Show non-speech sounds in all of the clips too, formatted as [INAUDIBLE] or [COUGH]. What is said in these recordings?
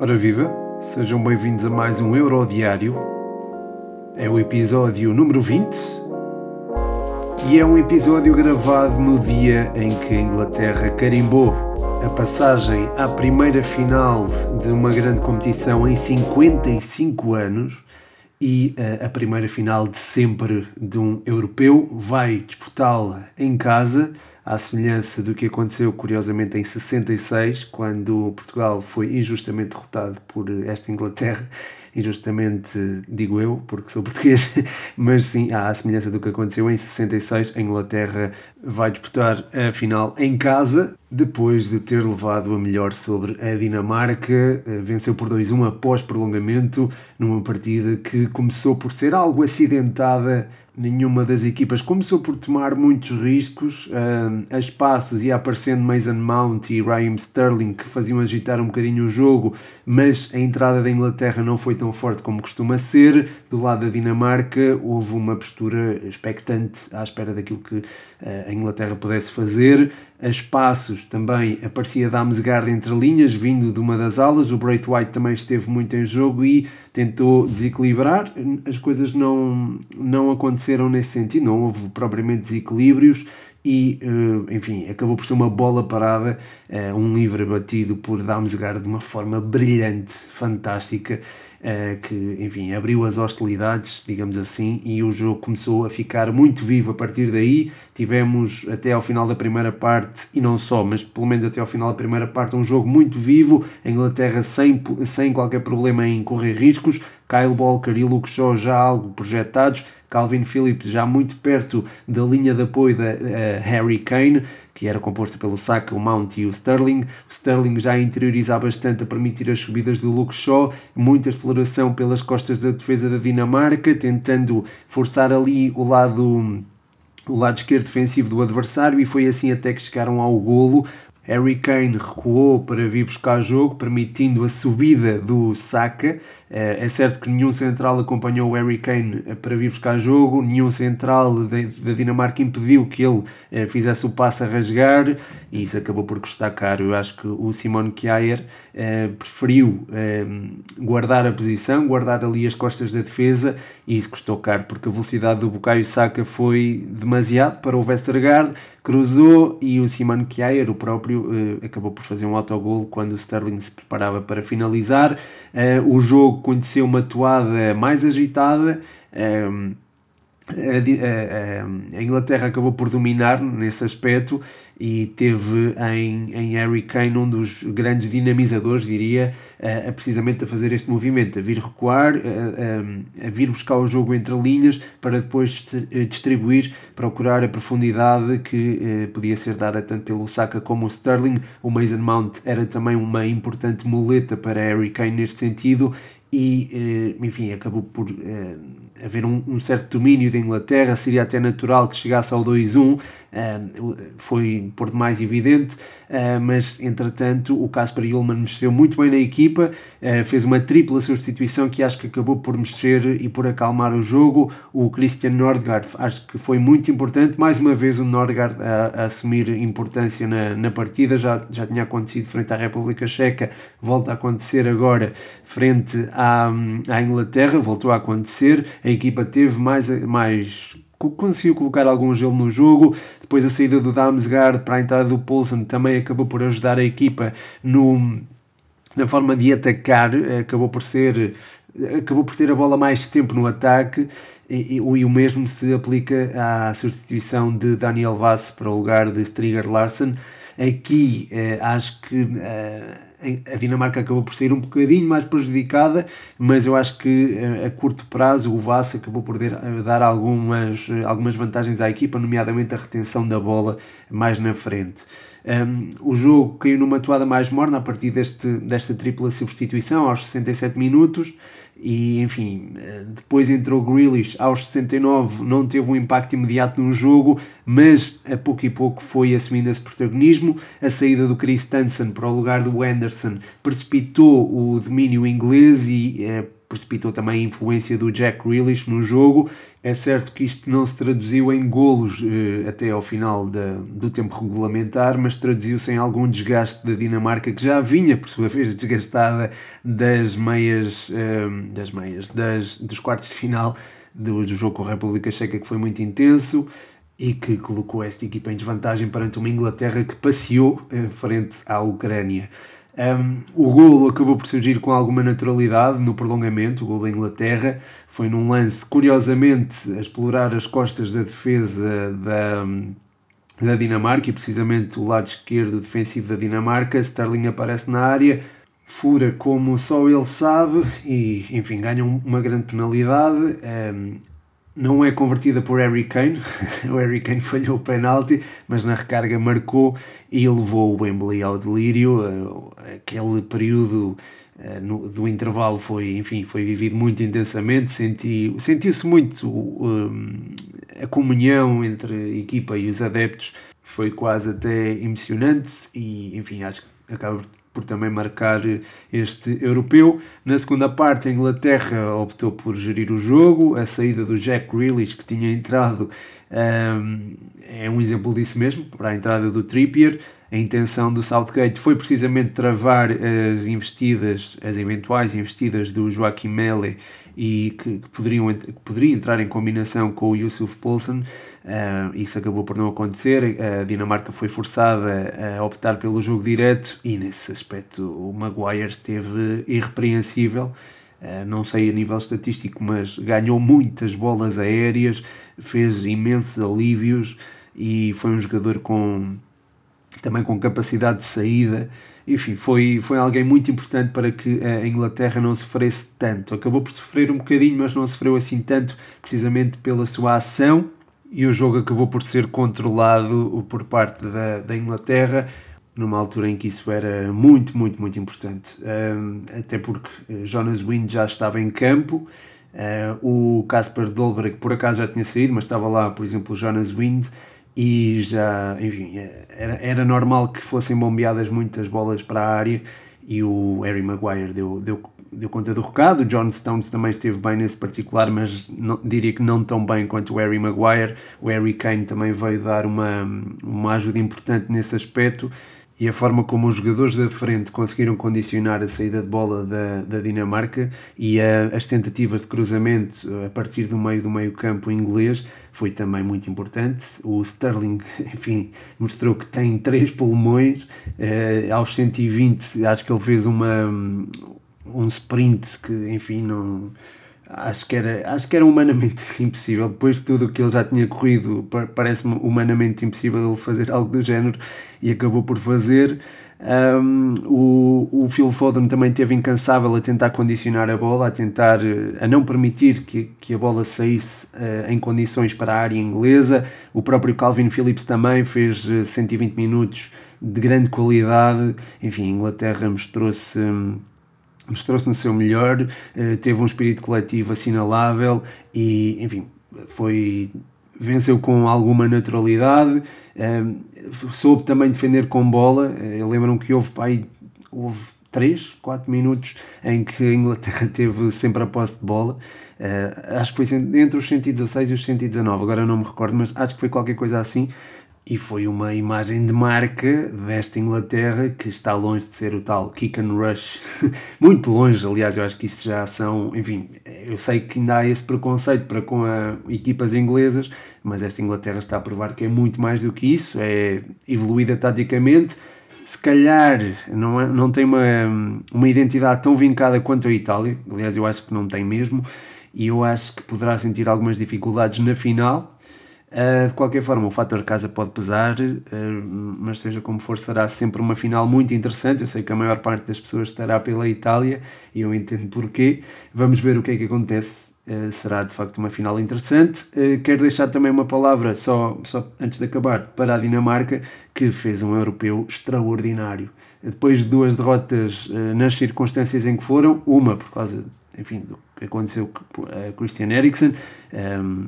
Ora viva, sejam bem-vindos a mais um Eurodiário. É o episódio número 20 e é um episódio gravado no dia em que a Inglaterra carimbou a passagem à primeira final de uma grande competição em 55 anos e a, a primeira final de sempre de um europeu vai disputá-la em casa à semelhança do que aconteceu curiosamente em 66, quando Portugal foi injustamente derrotado por esta Inglaterra. [LAUGHS] Injustamente, digo eu, porque sou português, [LAUGHS] mas sim, à semelhança do que aconteceu em 66, a Inglaterra vai disputar a final em casa, depois de ter levado a melhor sobre a Dinamarca. Venceu por 2-1 após prolongamento, numa partida que começou por ser algo acidentada nenhuma das equipas começou por tomar muitos riscos uh, a espaços ia aparecendo Mason Mount e Raheem Sterling que faziam agitar um bocadinho o jogo mas a entrada da Inglaterra não foi tão forte como costuma ser do lado da Dinamarca houve uma postura expectante à espera daquilo que uh, a Inglaterra pudesse fazer a espaços também aparecia Damsgaard entre linhas, vindo de uma das alas. O Braithwaite também esteve muito em jogo e tentou desequilibrar. As coisas não, não aconteceram nesse sentido, não houve propriamente desequilíbrios e, eh, enfim, acabou por ser uma bola parada, eh, um livre batido por Damsgaard de uma forma brilhante, fantástica, eh, que, enfim, abriu as hostilidades, digamos assim, e o jogo começou a ficar muito vivo a partir daí. Tivemos até ao final da primeira parte, e não só, mas pelo menos até ao final da primeira parte, um jogo muito vivo, a Inglaterra sem, sem qualquer problema em correr riscos, Kyle Walker e Luke Shaw já algo projetados, Calvin Phillips já muito perto da linha de apoio da uh, Harry Kane, que era composta pelo Saka, o Mount e o Sterling. O Sterling já interioriza bastante a permitir as subidas do Luke Shaw, muita exploração pelas costas da defesa da Dinamarca, tentando forçar ali o lado o lado esquerdo defensivo do adversário e foi assim até que chegaram ao golo. Harry Kane recuou para vir buscar jogo, permitindo a subida do Saka. Eh, é certo que nenhum central acompanhou o Harry Kane eh, para vir buscar jogo, nenhum central da Dinamarca impediu que ele eh, fizesse o passo a rasgar e isso acabou por custar caro. Eu acho que o Simone Kjaer preferiu guardar a posição, guardar ali as costas da defesa e isso custou caro porque a velocidade do Bukayo Saka foi demasiado para o Westergaard, cruzou e o Simone Kjaer, o próprio, acabou por fazer um autogol quando o Sterling se preparava para finalizar. O jogo conheceu uma toada mais agitada. Um, a, Inglaterra acabou por dominar nesse aspecto e teve em, em Harry Kane um dos grandes dinamizadores, diria, a, a precisamente a fazer este movimento, a vir recuar, a, a, vir buscar o jogo entre linhas para depois distribuir, procurar a profundidade que eh, podia ser dada tanto pelo Saka como o Sterling. O Mason Mount era também uma importante muleta para Harry Kane neste sentido e, eh, enfim, acabou por eh, haver um, um, certo domínio da Inglaterra, seria até natural que chegasse ao 2-1, uh, foi por demais evidente, uh, mas entretanto o Casper Ullmann mexeu muito bem na equipa, uh, fez uma tripla substituição que acho que acabou por mexer e por acalmar o jogo. O Christian Nordgaard acho que foi muito importante, mais uma vez o Nordgaard a, a assumir importância na, na partida, já, já tinha acontecido frente à República Checa, volta a acontecer agora frente à, à Inglaterra, voltou a acontecer a equipa teve mais, mais conseguiu colocar algum gelo no jogo. Depois a saída do Damsgaard para a entrada do Poulsen também acabou por ajudar a equipa no, na forma de atacar. Acabou por ser acabou por ter a bola mais tempo no ataque e, e, e o mesmo se aplica à substituição de Daniel Vass para o lugar de Striger Larsen. Aqui eh, acho que eh, a Dinamarca acabou por sair um bocadinho mais prejudicada, mas eu acho que eh, a curto prazo o Vassa acabou por dar algumas, eh, algumas vantagens à equipa, nomeadamente a retenção da bola mais na frente. Um, o jogo caiu numa toada mais morna a partir deste, desta tripla substituição aos 67 minutos e enfim, depois entrou Grealish aos 69, não teve um impacto imediato no jogo, mas a pouco e pouco foi assumindo esse protagonismo. A saída do Chris Tansen para o lugar do Anderson precipitou o domínio inglês e eh, precipitou também a influência do Jack Grealish no jogo. É certo que isto não se traduziu em golos eh, até ao final da, do tempo regulamentar, mas traduziu-se em algum desgaste da Dinamarca que já vinha, por sua vez, desgastada das meias, eh, das meias, das, dos quartos de final do, do jogo com a República Checa, que foi muito intenso e que colocou esta equipa em desvantagem perante uma Inglaterra que passeou eh, frente à Ucrânia. Um, o golo acabou por surgir com alguma naturalidade no prolongamento, o golo da Inglaterra. Foi num lance, curiosamente, a explorar as costas da defesa da, da Dinamarca e precisamente o lado esquerdo defensivo da Dinamarca. Sterling aparece na área, fura como só ele sabe e, enfim, ganha uma grande penalidade. Um, não é convertida por Harry Kane, [LAUGHS] o Harry Kane falhou o penalti, mas na recarga marcou e levou o Wembley ao delírio. Eh, aquele período eh, do intervalo foi, enfim, foi vivido muito intensamente, senti, sentiu-se muito um, a comunhão entre a equipa e os adeptos, foi quase até emocionante e, enfim, acho que acaba por também marcar este europeu. Na segunda parte, a Inglaterra optou por gerir o jogo. A saída do Jack Grealish, que tinha entrado, um, é um exemplo disso mesmo, para a entrada do Trippier. A intenção do Southgate foi precisamente travar as investidas, as eventuais investidas do Joaquim Mele e que, que, poderiam, que poderia entrar em combinação com o Yusuf Poulsen. Uh, isso acabou por não acontecer. A Dinamarca foi forçada a optar pelo jogo direto e, nesse aspecto, o Maguire esteve irrepreensível. Uh, não sei a nível estatístico, mas ganhou muitas bolas aéreas, fez imensos alívios e foi um jogador com também com capacidade de saída enfim, foi, foi alguém muito importante para que a Inglaterra não sofresse tanto. Acabou por sofrer um bocadinho, mas não sofreu assim tanto, precisamente pela sua ação, e o jogo acabou por ser controlado por parte da, da Inglaterra, numa altura em que isso era muito, muito, muito importante. Um, até porque eh, Jonas Wind já estava em campo, uh, o Casper Dolberg por acaso já tinha saído, mas estava lá, por exemplo, Jonas Wind e já, enfim, era, era normal que fossem bombeadas muitas bolas para a área e o Harry Maguire deu, deu, deu conta do recado. O John Stones também esteve bem nesse particular, mas não, diria que não tão bem quanto o Harry Maguire. O Harry Kane também veio dar uma, uma ajuda importante nesse aspecto e a forma como os jogadores da frente conseguiram condicionar a saída de bola da, da Dinamarca e a, as tentativas de cruzamento a partir do meio do meio campo inglês foi também muito importante. O Sterling, [LAUGHS] enfim, mostrou que tem três pulmões. Eh, aos 120, acho que ele fez uma, um sprint que, enfim, não acho que era, acho que era humanamente [LAUGHS] impossível. Depois de tudo o que ele já tinha corrido, parece-me humanamente impossível ele fazer algo do género e acabou por fazer. Um, o, o Phil Foden também teve incansável a tentar condicionar a bola, a tentar a não permitir que, que a bola saísse uh, em condições para a área inglesa. O próprio Calvin Phillips também fez 120 eh, minutos de grande qualidade. Enfim, a Inglaterra mostrou-se. Um, mostrou-se no seu melhor, eh, teve um espírito coletivo assinalável e, enfim, foi venceu com alguma naturalidade, eh, soube também defender com bola. Eh, eu lembro que houve, pai, houve 3, 4 minutos em que a Inglaterra [LAUGHS] teve sempre a posse de bola. acho que foi entre os 116 e os 119, agora não me recordo, mas acho que foi qualquer coisa assim e foi uma imagem de marca desta Inglaterra que está longe de ser o tal kick and rush, [LAUGHS] muito longe, aliás, eu acho que isso já são, enfim, eu sei que ainda há esse preconceito para com a, equipas inglesas, mas esta Inglaterra está a provar que é muito mais do que isso, é evoluída taticamente, se calhar não, é, não tem uma, uma identidade tão vincada quanto a Itália, aliás, eu acho que não tem mesmo, e eu acho que poderá sentir algumas dificuldades na final, Uh, de qualquer forma, o fator casa pode pesar, uh, mas seja como for, será sempre uma final muito interessante. Eu sei que a maior parte das pessoas estará pela Itália e eu entendo porquê. Vamos ver o que é que acontece. Uh, será de facto uma final interessante. quero deixar também uma palavra, só, só antes de acabar, para a Dinamarca, que fez um europeu extraordinário. Depois de duas derrotas nas circunstâncias em que foram, uma por causa enfim, do que aconteceu com a Christian Eriksen. Um,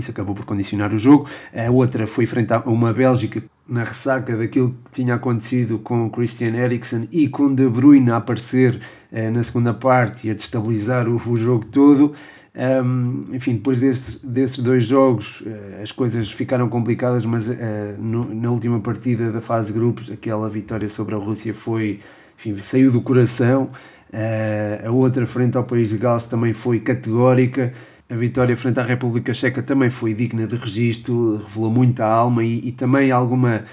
isso acabou por condicionar o jogo. A outra foi frente a uma Bélgica na ressaca daquilo que tinha acontecido com Christian Eriksen e com De Bruyne a aparecer uh, na segunda parte e a destabilizar o, o jogo todo. Um, enfim, depois desses, desses dois jogos uh, as coisas ficaram complicadas, mas uh, no, na última partida da fase de grupos, aquela vitória sobre a Rússia foi, enfim, saiu do coração. Uh, a outra frente ao País de Gales também foi categórica. A vitória frente à República Checa também foi digna de registro, revelou muita alma e, e também alguma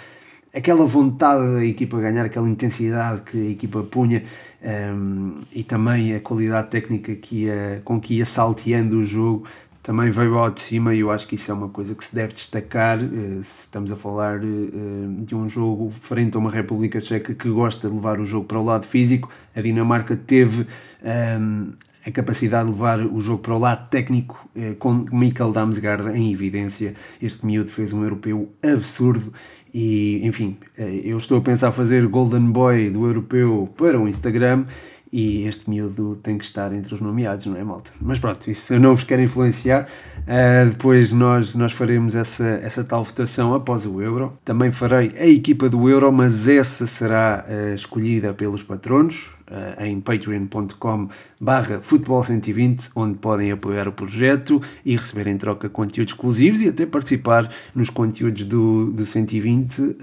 aquela vontade da equipa ganhar, aquela intensidade que a equipa punha um, ehm, e também a qualidade técnica que ia, com que ia salteando o jogo também veio ao de cima e eu acho que isso é uma coisa que se deve destacar uh, se estamos a falar uh, de um jogo frente a uma República Checa que gosta de levar o jogo para o lado físico. A Dinamarca teve um, ehm, a capacidade de levar o jogo para o lado técnico, uh, com Mikkel Damsgaard em evidência. Este miúdo fez um europeu absurdo e, enfim, eh, eu estou a pensar fazer Golden Boy do europeu para o Instagram e este miúdo tem que estar entre os nomeados, não é, malta? Mas pronto, isso eu não vos quero influenciar. Uh, depois nós, nós faremos essa, essa tal votação após o Euro. Também farei a equipa do Euro, mas essa será uh, escolhida pelos patronos uh, em patreon.com barra futebol 120, onde podem apoiar o projeto e receber em troca conteúdos exclusivos e até participar nos conteúdos do, do 120,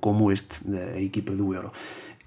como este da equipa do Euro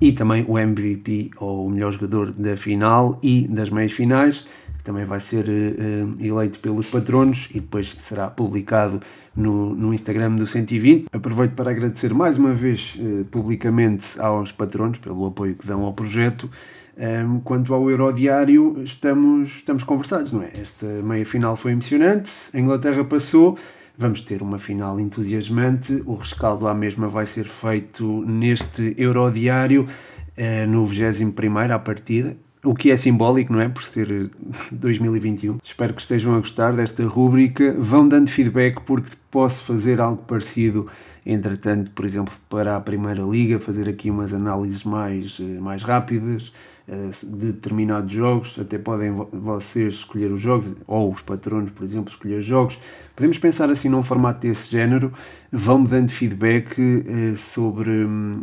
e também o MVP ou o melhor jogador da final e das meias finais, que também vai ser uh, eleito pelos patronos e depois será publicado no, no Instagram do 120. Aproveito para agradecer mais uma vez uh, publicamente aos patronos pelo apoio que dão ao projeto. Um, ehm, quanto ao Eurodiário, estamos, estamos conversados, não é? Esta meia final foi emocionante, a Inglaterra passou Vamos ter uma final entusiasmante. O rescaldo à mesma vai ser feito neste Eurodiário, eh, no 21 à partida. O que é simbólico, não é? Por ser [LAUGHS] 2021. Espero que estejam a gostar desta rúbrica. Vão dando feedback porque posso fazer algo parecido, entretanto, por exemplo, para a Primeira Liga, fazer aqui umas análises mais, eh, mais rápidas eh, de determinados jogos, até podem vocês escolher os jogos, ou os patronos, por exemplo, escolher jogos. Podemos pensar assim num formato desse género, vão-me dando feedback eh, sobre,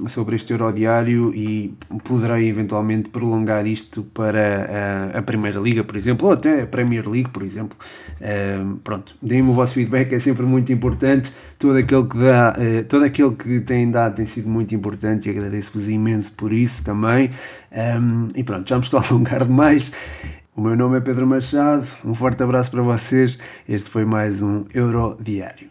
sobre este Eurodiário e poderei eventualmente prolongar isto para a, a Primeira Liga, por exemplo, ou até a Premier League, por exemplo. Pronto, deem-me o vosso feedback, é sempre muito importante. Todo aquele que dá, todo aquele que tem dado tem sido muito importante e agradeço-vos imenso por isso também. Um, e pronto, já me estou a alongar demais. O meu nome é Pedro Machado, um forte abraço para vocês. Este foi mais um Euro Diário.